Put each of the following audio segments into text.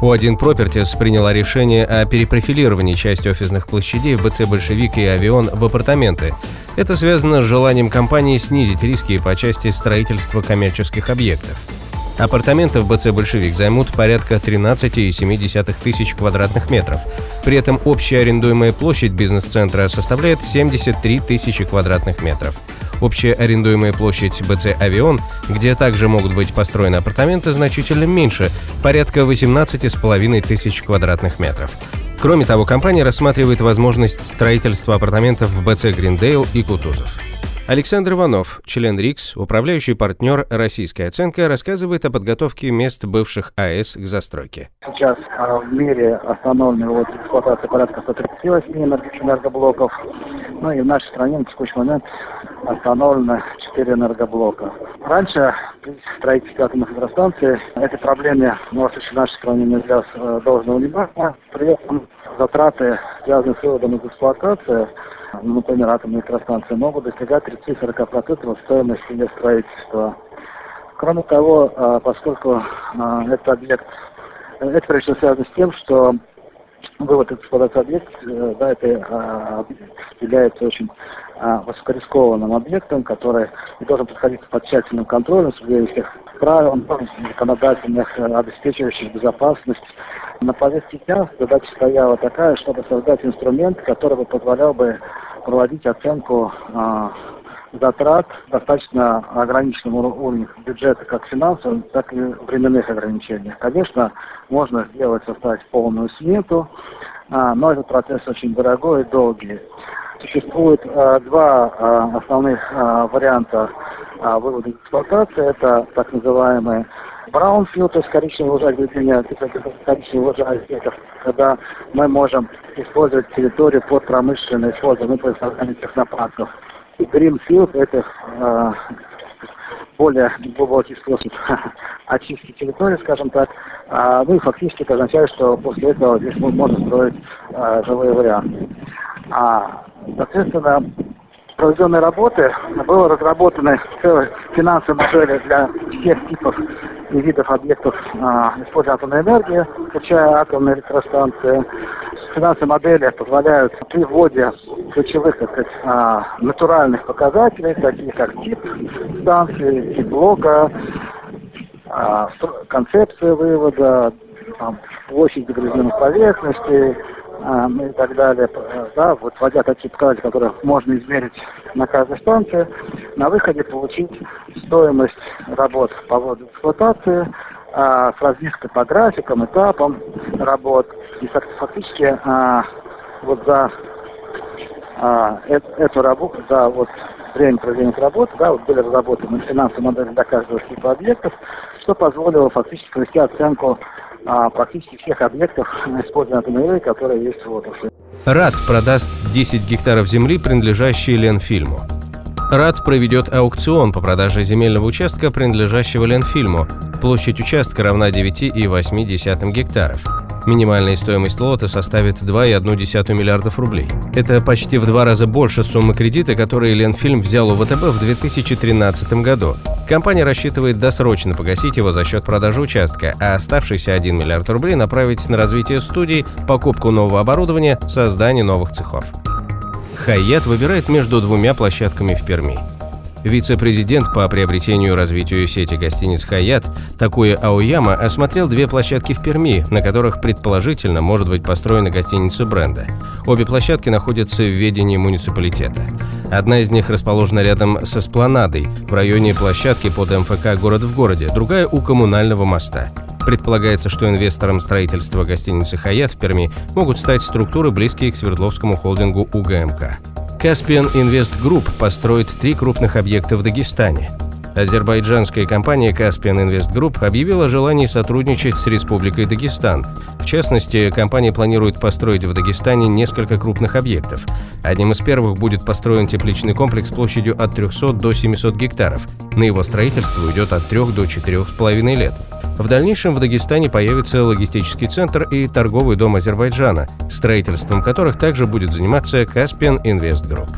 У1 Properties приняла решение о перепрофилировании части офисных площадей в БЦ «Большевик» и «Авион» в апартаменты. Это связано с желанием компании снизить риски по части строительства коммерческих объектов. Апартаменты в БЦ «Большевик» займут порядка 13,7 тысяч квадратных метров. При этом общая арендуемая площадь бизнес-центра составляет 73 тысячи квадратных метров. Общая арендуемая площадь БЦ «Авион», где также могут быть построены апартаменты, значительно меньше – порядка 18,5 тысяч квадратных метров. Кроме того, компания рассматривает возможность строительства апартаментов в БЦ «Гриндейл» и «Кутузов». Александр Иванов, член РИКС, управляющий партнер «Российская оценка», рассказывает о подготовке мест бывших АЭС к застройке. Сейчас а, в мире остановлена вот эксплуатация порядка 138 энергоблоков. Ну и в нашей стране на текущий момент остановлено 4 энергоблока. Раньше при строительстве атомных электростанций этой проблеме ну, в нашей стране не уделялось э, должного внимания. При этом затраты, связанные с выводом из эксплуатации, ну, например, атомные электростанции, могут достигать 30-40% стоимости ее строительства. Кроме того, э, поскольку э, этот объект, это прежде всего связано с тем, что вывод эксплуатации объекта, да, это является очень а, высокорискованным объектом, который должен подходить под тщательным контролем соблюдения всех правил, законодательных, э, обеспечивающих безопасность. На повестке дня задача стояла такая, чтобы создать инструмент, который бы позволял бы проводить оценку а, затрат достаточно ограниченном уровне бюджета как финансовых, так и временных ограничений. Конечно, можно сделать, составить полную смету, а, но этот процесс очень дорогой и долгий. Существует а, два а, основных варианта вывода эксплуатации. Это так называемые Браунфилд, то есть коричневый лужа, где коричневый лужа когда мы можем использовать территорию под промышленное использование, ну, при создании технопарков. Гринфилд – это э, более глубокий способ очистки территории, скажем так. А, ну и фактически это означает, что после этого здесь можно строить а, жилые варианты. А Соответственно, проведенные работы было разработаны целые финансовые модели для всех типов и видов объектов а, использования атомной энергии, включая атомные электростанции. Финансовые модели позволяют при вводе ключевых, так сказать, а, натуральных показателей, таких как тип станции, тип блока, а, концепция вывода, там, площадь загрязненных поверхностей, ну и так далее, да, вот вводя такие показатели, которые можно измерить на каждой станции, на выходе получить стоимость работ по вводу эксплуатации с разметкой по графикам, этапам работ. И фактически а, вот за а, э, эту работу, за вот время проведения работы, да, вот были разработаны финансовые модели для каждого типа объектов, что позволило фактически провести оценку а, практически всех объектов использования атомной энергии, которые есть в отрасли. РАД продаст 10 гектаров земли, принадлежащие Ленфильму. РАД проведет аукцион по продаже земельного участка, принадлежащего Ленфильму. Площадь участка равна 9,8 гектаров. Минимальная стоимость лота составит 2,1 миллиардов рублей. Это почти в два раза больше суммы кредита, которые Ленфильм взял у ВТБ в 2013 году. Компания рассчитывает досрочно погасить его за счет продажи участка, а оставшиеся 1 миллиард рублей направить на развитие студий, покупку нового оборудования, создание новых цехов. Хаят выбирает между двумя площадками в Перми. Вице-президент по приобретению и развитию сети гостиниц «Хаят» Такуя Ауяма осмотрел две площадки в Перми, на которых предположительно может быть построена гостиница бренда. Обе площадки находятся в ведении муниципалитета. Одна из них расположена рядом со Спланадой, в районе площадки под МФК «Город в городе», другая у коммунального моста. Предполагается, что инвестором строительства гостиницы «Хаят» в Перми могут стать структуры, близкие к Свердловскому холдингу УГМК. Caspian Invest Group построит три крупных объекта в Дагестане. Азербайджанская компания Caspian Invest Group объявила о желании сотрудничать с Республикой Дагестан. В частности, компания планирует построить в Дагестане несколько крупных объектов. Одним из первых будет построен тепличный комплекс площадью от 300 до 700 гектаров. На его строительство уйдет от 3 до 4,5 лет. В дальнейшем в Дагестане появится логистический центр и торговый дом Азербайджана, строительством которых также будет заниматься Caspian Invest Group.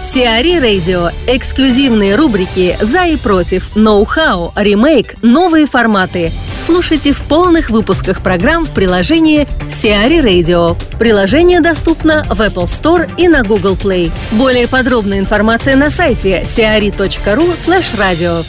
Сиари Радио. Эксклюзивные рубрики «За и против», «Ноу-хау», «Ремейк», «Новые форматы». Слушайте в полных выпусках программ в приложении Сиари Radio. Приложение доступно в Apple Store и на Google Play. Более подробная информация на сайте siari.ru slash radio.